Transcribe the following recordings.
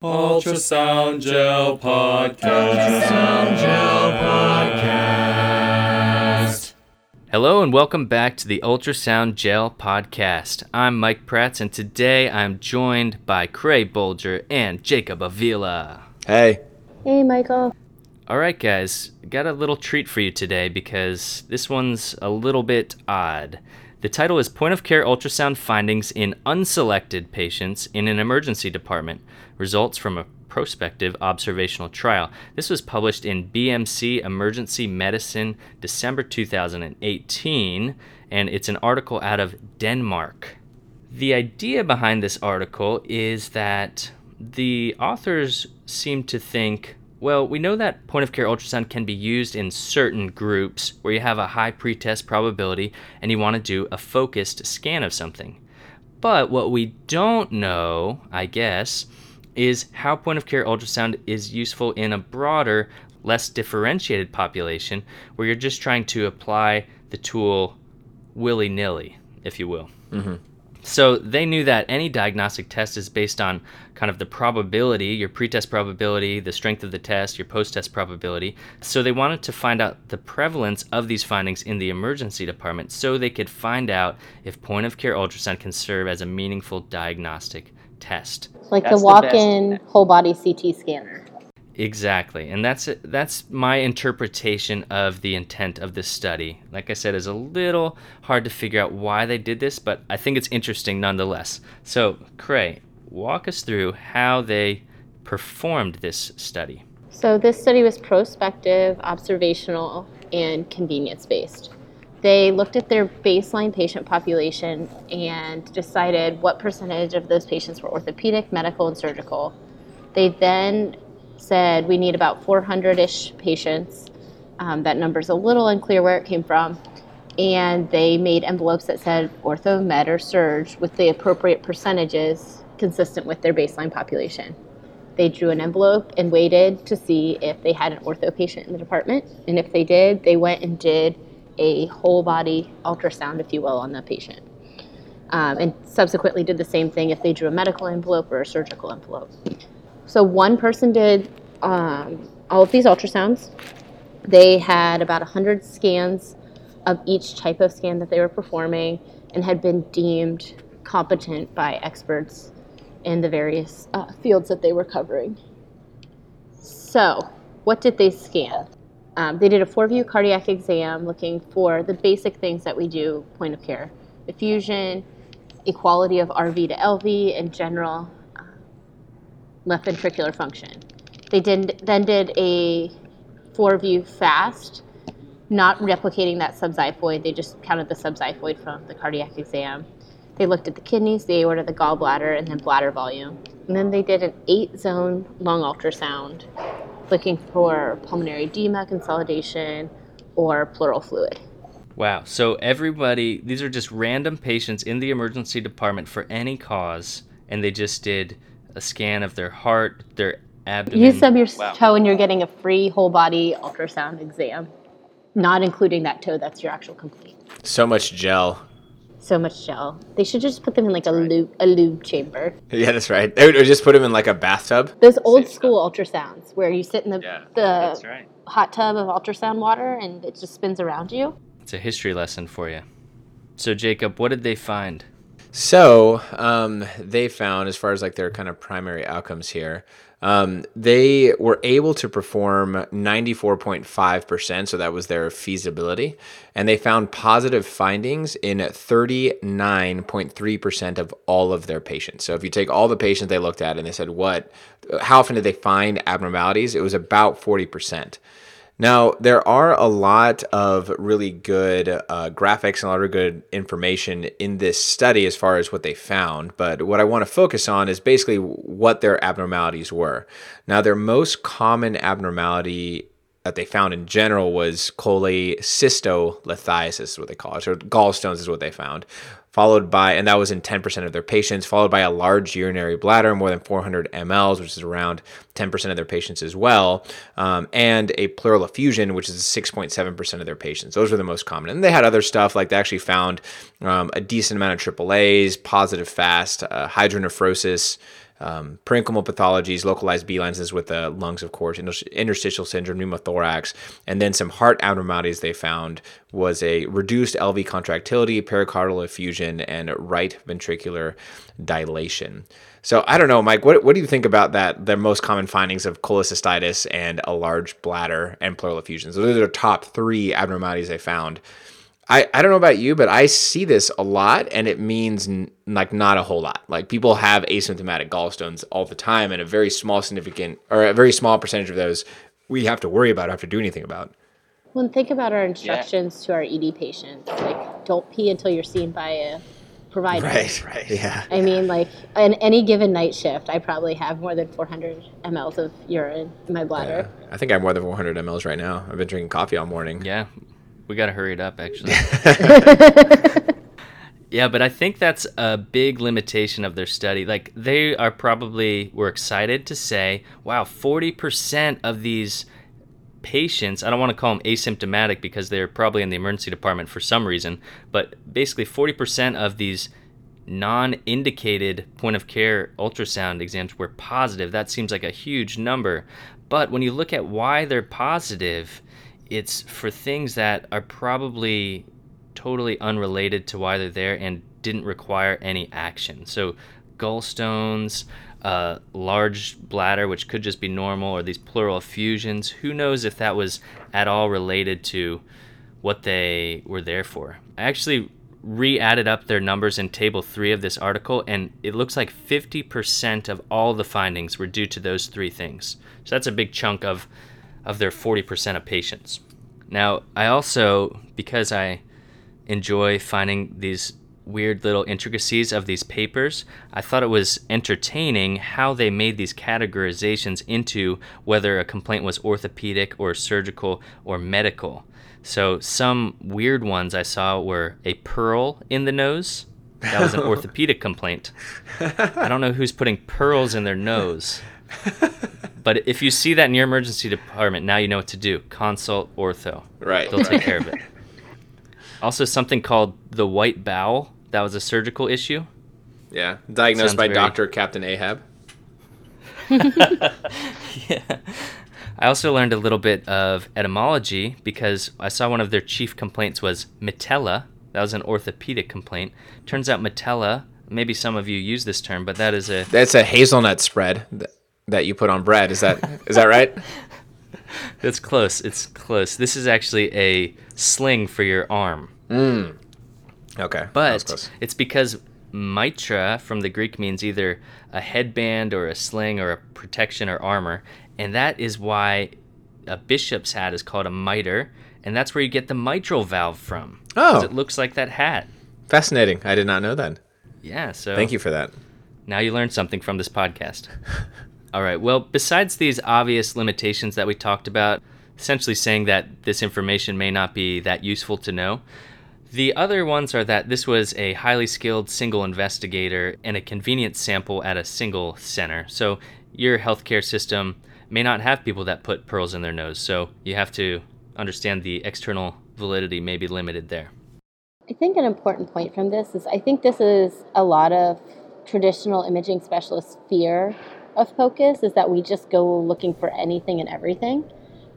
Ultrasound Gel Podcast. Ultrasound Gel Podcast. Hello and welcome back to the Ultrasound Gel Podcast. I'm Mike Prats and today I'm joined by Creagh Boulger and Jacob Avila. Hey. Hey, Michael. All right, guys, got a little treat for you today because this one's a little bit odd. The title is Point of Care Ultrasound Findings in Unselected Patients in an Emergency Department Results from a Prospective Observational Trial. This was published in BMC Emergency Medicine December 2018, and it's an article out of Denmark. The idea behind this article is that the authors seem to think well, we know that point of care ultrasound can be used in certain groups where you have a high pretest probability and you want to do a focused scan of something. But what we don't know, I guess, is how point of care ultrasound is useful in a broader, less differentiated population where you're just trying to apply the tool willy nilly, if you will. Mm-hmm. So they knew that any diagnostic test is based on kind of the probability, your pretest probability, the strength of the test, your post test probability. So they wanted to find out the prevalence of these findings in the emergency department so they could find out if point of care ultrasound can serve as a meaningful diagnostic test. Like That's the walk in whole body CT scanner. Exactly, and that's that's my interpretation of the intent of this study. Like I said, is a little hard to figure out why they did this, but I think it's interesting nonetheless. So, Creagh, walk us through how they performed this study. So, this study was prospective, observational, and convenience based. They looked at their baseline patient population and decided what percentage of those patients were orthopedic, medical, and surgical. They then said we need about 400 ish patients. Um, that number's a little unclear where it came from. And they made envelopes that said ortho, med, or surge with the appropriate percentages consistent with their baseline population. They drew an envelope and waited to see if they had an ortho patient in the department. And if they did, they went and did a whole body ultrasound, if you will, on the patient. Um, and subsequently did the same thing if they drew a medical envelope or a surgical envelope. So one person did um, all of these ultrasounds. They had about 100 scans of each type of scan that they were performing and had been deemed competent by experts in the various uh, fields that they were covering. So, what did they scan? Um, they did a four view cardiac exam looking for the basic things that we do point of care effusion, equality of RV to LV, and general left ventricular function. They did, then did a four view fast, not replicating that subxiphoid. They just counted the subxiphoid from the cardiac exam. They looked at the kidneys, the aorta, the gallbladder, and then bladder volume. And then they did an eight zone lung ultrasound looking for pulmonary edema, consolidation, or pleural fluid. Wow. So everybody, these are just random patients in the emergency department for any cause, and they just did a scan of their heart, their abdomen. You stub your wow. toe and you're getting a free whole body ultrasound exam, not including that toe that's your actual complaint. So much gel. So much gel. They should just put them in like a lube, a lube chamber. Yeah, that's right. They would just put them in like a bathtub. Those old Same school stuff. ultrasounds where you sit in the yeah, the right. hot tub of ultrasound water and it just spins around you. It's a history lesson for you. So Jacob, what did they find? So um, they found, as far as like their kind of primary outcomes here, um, they were able to perform 94.5%, so that was their feasibility, and they found positive findings in 39.3% of all of their patients. So if you take all the patients they looked at and they said, what, how often did they find abnormalities? It was about 40%. Now, there are a lot of really good uh, graphics and a lot of good information in this study as far as what they found, but what I want to focus on is basically what their abnormalities were. Now, their most common abnormality that they found in general was cholecystolithiasis, is what they call it, or gallstones is what they found, followed by, and that was in 10% of their patients, followed by a large urinary bladder, more than 400 mLs, which is around 10% of their patients as well, um, and a pleural effusion, which is 6.7% of their patients. Those were the most common. And they had other stuff, like they actually found um, a decent amount of AAAs, positive fast, uh, hydronephrosis, um, parenchymal pathologies, localized B lenses with the lungs, of course, interstitial syndrome, pneumothorax, and then some heart abnormalities they found was a reduced LV contractility, pericardial effusion, and right ventricular dilation. So I don't know, Mike. What, what do you think about that? The most common findings of cholecystitis and a large bladder and pleural effusions. Those are the top three abnormalities they found. I, I don't know about you, but I see this a lot, and it means n- like not a whole lot. Like people have asymptomatic gallstones all the time, and a very small significant or a very small percentage of those we have to worry about, or have to do anything about. Well, and think about our instructions yeah. to our ED patients. Like, don't pee until you're seen by a provider. Right, right, yeah. I mean, like, in any given night shift, I probably have more than 400 mLs of urine in my bladder. Yeah. I think I have more than 400 mLs right now. I've been drinking coffee all morning. Yeah, we got to hurry it up, actually. yeah, but I think that's a big limitation of their study. Like they are probably were excited to say, "Wow, 40% of these patients, I don't want to call them asymptomatic because they're probably in the emergency department for some reason, but basically 40% of these non-indicated point of care ultrasound exams were positive. That seems like a huge number. But when you look at why they're positive, it's for things that are probably totally unrelated to why they're there and didn't require any action. So, gallstones, uh, large bladder, which could just be normal, or these pleural effusions. Who knows if that was at all related to what they were there for? I actually re added up their numbers in table three of this article, and it looks like 50% of all the findings were due to those three things. So that's a big chunk of of their 40% of patients. Now, I also, because I enjoy finding these weird little intricacies of these papers, I thought it was entertaining how they made these categorizations into whether a complaint was orthopedic or surgical or medical. So, some weird ones I saw were a pearl in the nose. That was an orthopedic complaint. I don't know who's putting pearls in their nose. But if you see that in your emergency department, now you know what to do. Consult ortho. Right. They'll take care of it. Also, something called the white bowel. That was a surgical issue. Yeah. Diagnosed Sounds by very... Dr. Captain Ahab. yeah. I also learned a little bit of etymology because I saw one of their chief complaints was mitella. That was an orthopedic complaint. Turns out mitella. Maybe some of you use this term, but that is a That's a hazelnut spread that you put on bread. Is that is that right? That's close. It's close. This is actually a sling for your arm. Mm. Okay. But it's because mitra from the Greek means either a headband or a sling or a protection or armor, and that is why a bishop's hat is called a mitre, and that's where you get the mitral valve from. Oh. It looks like that hat. Fascinating. I did not know that. Yeah, so Thank you for that. Now you learned something from this podcast. All right. Well, besides these obvious limitations that we talked about, essentially saying that this information may not be that useful to know, the other ones are that this was a highly skilled single investigator and a convenient sample at a single center. So your healthcare system may not have people that put pearls in their nose. So you have to understand the external validity may be limited there. I think an important point from this is I think this is a lot of traditional imaging specialists' fear of focus is that we just go looking for anything and everything.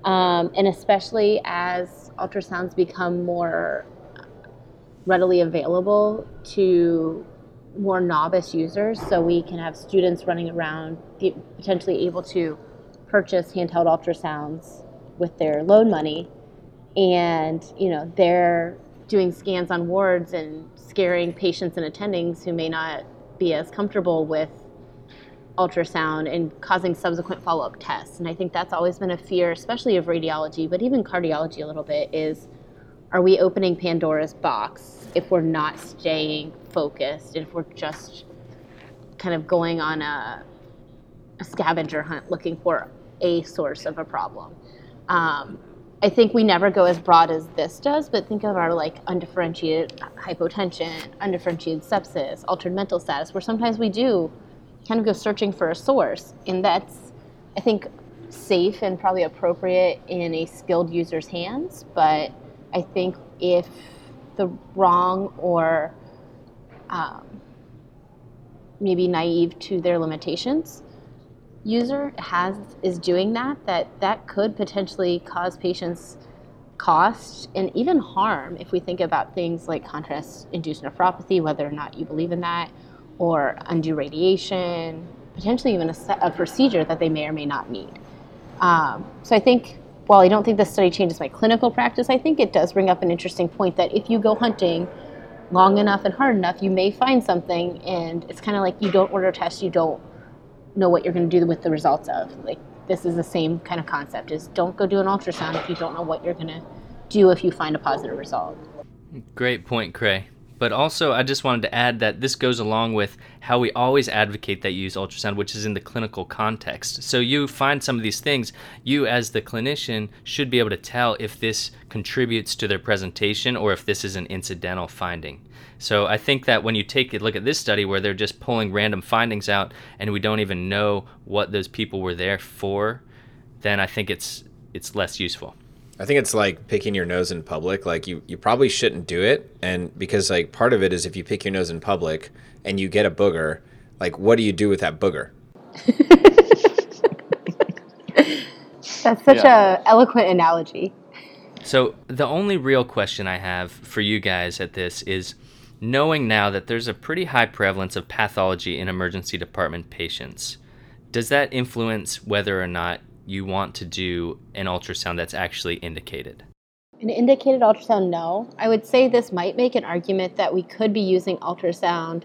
Um, and especially as ultrasounds become more readily available to more novice users, so we can have students running around potentially able to purchase handheld ultrasounds with their loan money, and you know they're doing scans on wards and scaring patients and attendings who may not be as comfortable with ultrasound and causing subsequent follow-up tests. And I think that's always been a fear, especially of radiology, but even cardiology a little bit, is are we opening Pandora's box if we're not staying focused, if we're just kind of going on a, a scavenger hunt looking for a source of a problem. Um, I think we never go as broad as this does, but think of our like undifferentiated hypotension, undifferentiated sepsis, altered mental status, where sometimes we do kind of go searching for a source. And that's, I think, safe and probably appropriate in a skilled user's hands. But I think if the wrong or um, maybe naive to their limitations user has is doing that that that could potentially cause patients cost and even harm if we think about things like contrast induced nephropathy whether or not you believe in that or undue radiation potentially even a, a procedure that they may or may not need um, so i think while i don't think this study changes my clinical practice i think it does bring up an interesting point that if you go hunting long enough and hard enough you may find something and it's kind of like you don't order a test you don't know what you're going to do with the results of. Like this is the same kind of concept: is don't go do an ultrasound if you don't know what you're going to do if you find a positive result. Great point, Creagh. But also, I just wanted to add that this goes along with how we always advocate that you use ultrasound, which is in the clinical context. So, you find some of these things, you as the clinician should be able to tell if this contributes to their presentation or if this is an incidental finding. So, I think that when you take a look at this study where they're just pulling random findings out and we don't even know what those people were there for, then I think it's it's less useful. I think it's like picking your nose in public. Like you, you probably shouldn't do it, and because like part of it is if you pick your nose in public and you get a booger, like what do you do with that booger? That's such yeah. a eloquent analogy. So the only real question I have for you guys at this is knowing now that there's a pretty high prevalence of pathology in emergency department patients. Does that influence whether or not you want to do an ultrasound that's actually indicated? An indicated ultrasound, no. I would say this might make an argument that we could be using ultrasound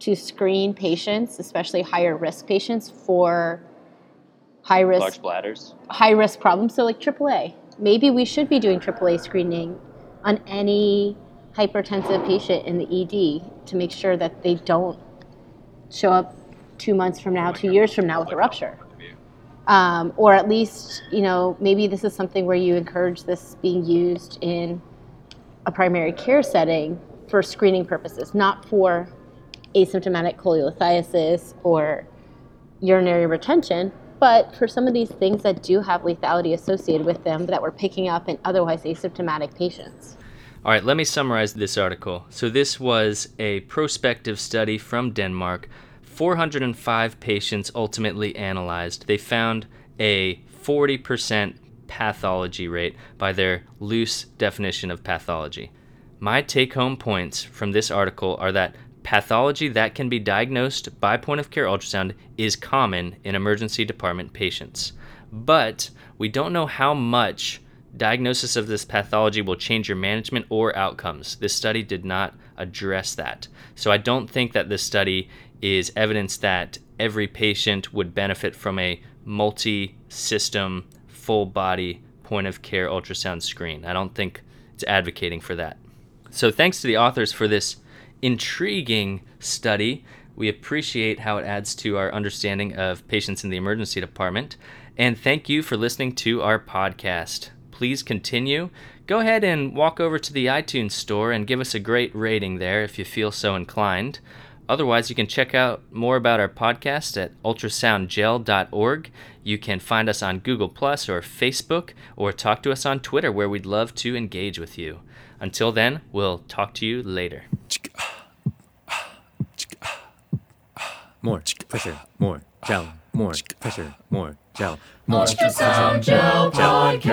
to screen patients, especially higher risk patients, for high risk large bladders, high risk problems. So like AAA, maybe we should be doing AAA screening on any hypertensive patient in the ED to make sure that they don't show up two months from now, two years from now with a rupture um, or at least you know maybe this is something where you encourage this being used in a primary care setting for screening purposes, not for asymptomatic cholelithiasis or urinary retention, but for some of these things that do have lethality associated with them that we're picking up in otherwise asymptomatic patients. All right, let me summarize this article. So, this was a prospective study from Denmark 405 patients ultimately analyzed. They found a 40% pathology rate by their loose definition of pathology. My take home points from this article are that pathology that can be diagnosed by point of care ultrasound is common in emergency department patients. But we don't know how much diagnosis of this pathology will change your management or outcomes. This study did not address that. So I don't think that this study is evidence that every patient would benefit from a multi system, full body point of care ultrasound screen. I don't think it's advocating for that. So, thanks to the authors for this intriguing study. We appreciate how it adds to our understanding of patients in the emergency department. And thank you for listening to our podcast. Please continue. Go ahead and walk over to the iTunes store and give us a great rating there if you feel so inclined. Otherwise, you can check out more about our podcast at ultrasoundgel.org. You can find us on Google Plus or Facebook, or talk to us on Twitter, where we'd love to engage with you. Until then, we'll talk to you later. More. Pressure, more. Gel, more. Pressure, more. Gel, more. Ultrasound gel. Podcast.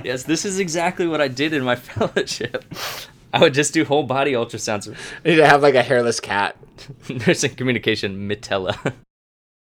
yes, this is exactly what I did in my fellowship. I would just do whole body ultrasounds. You need to have like a hairless cat. Nursing communication, Mitella.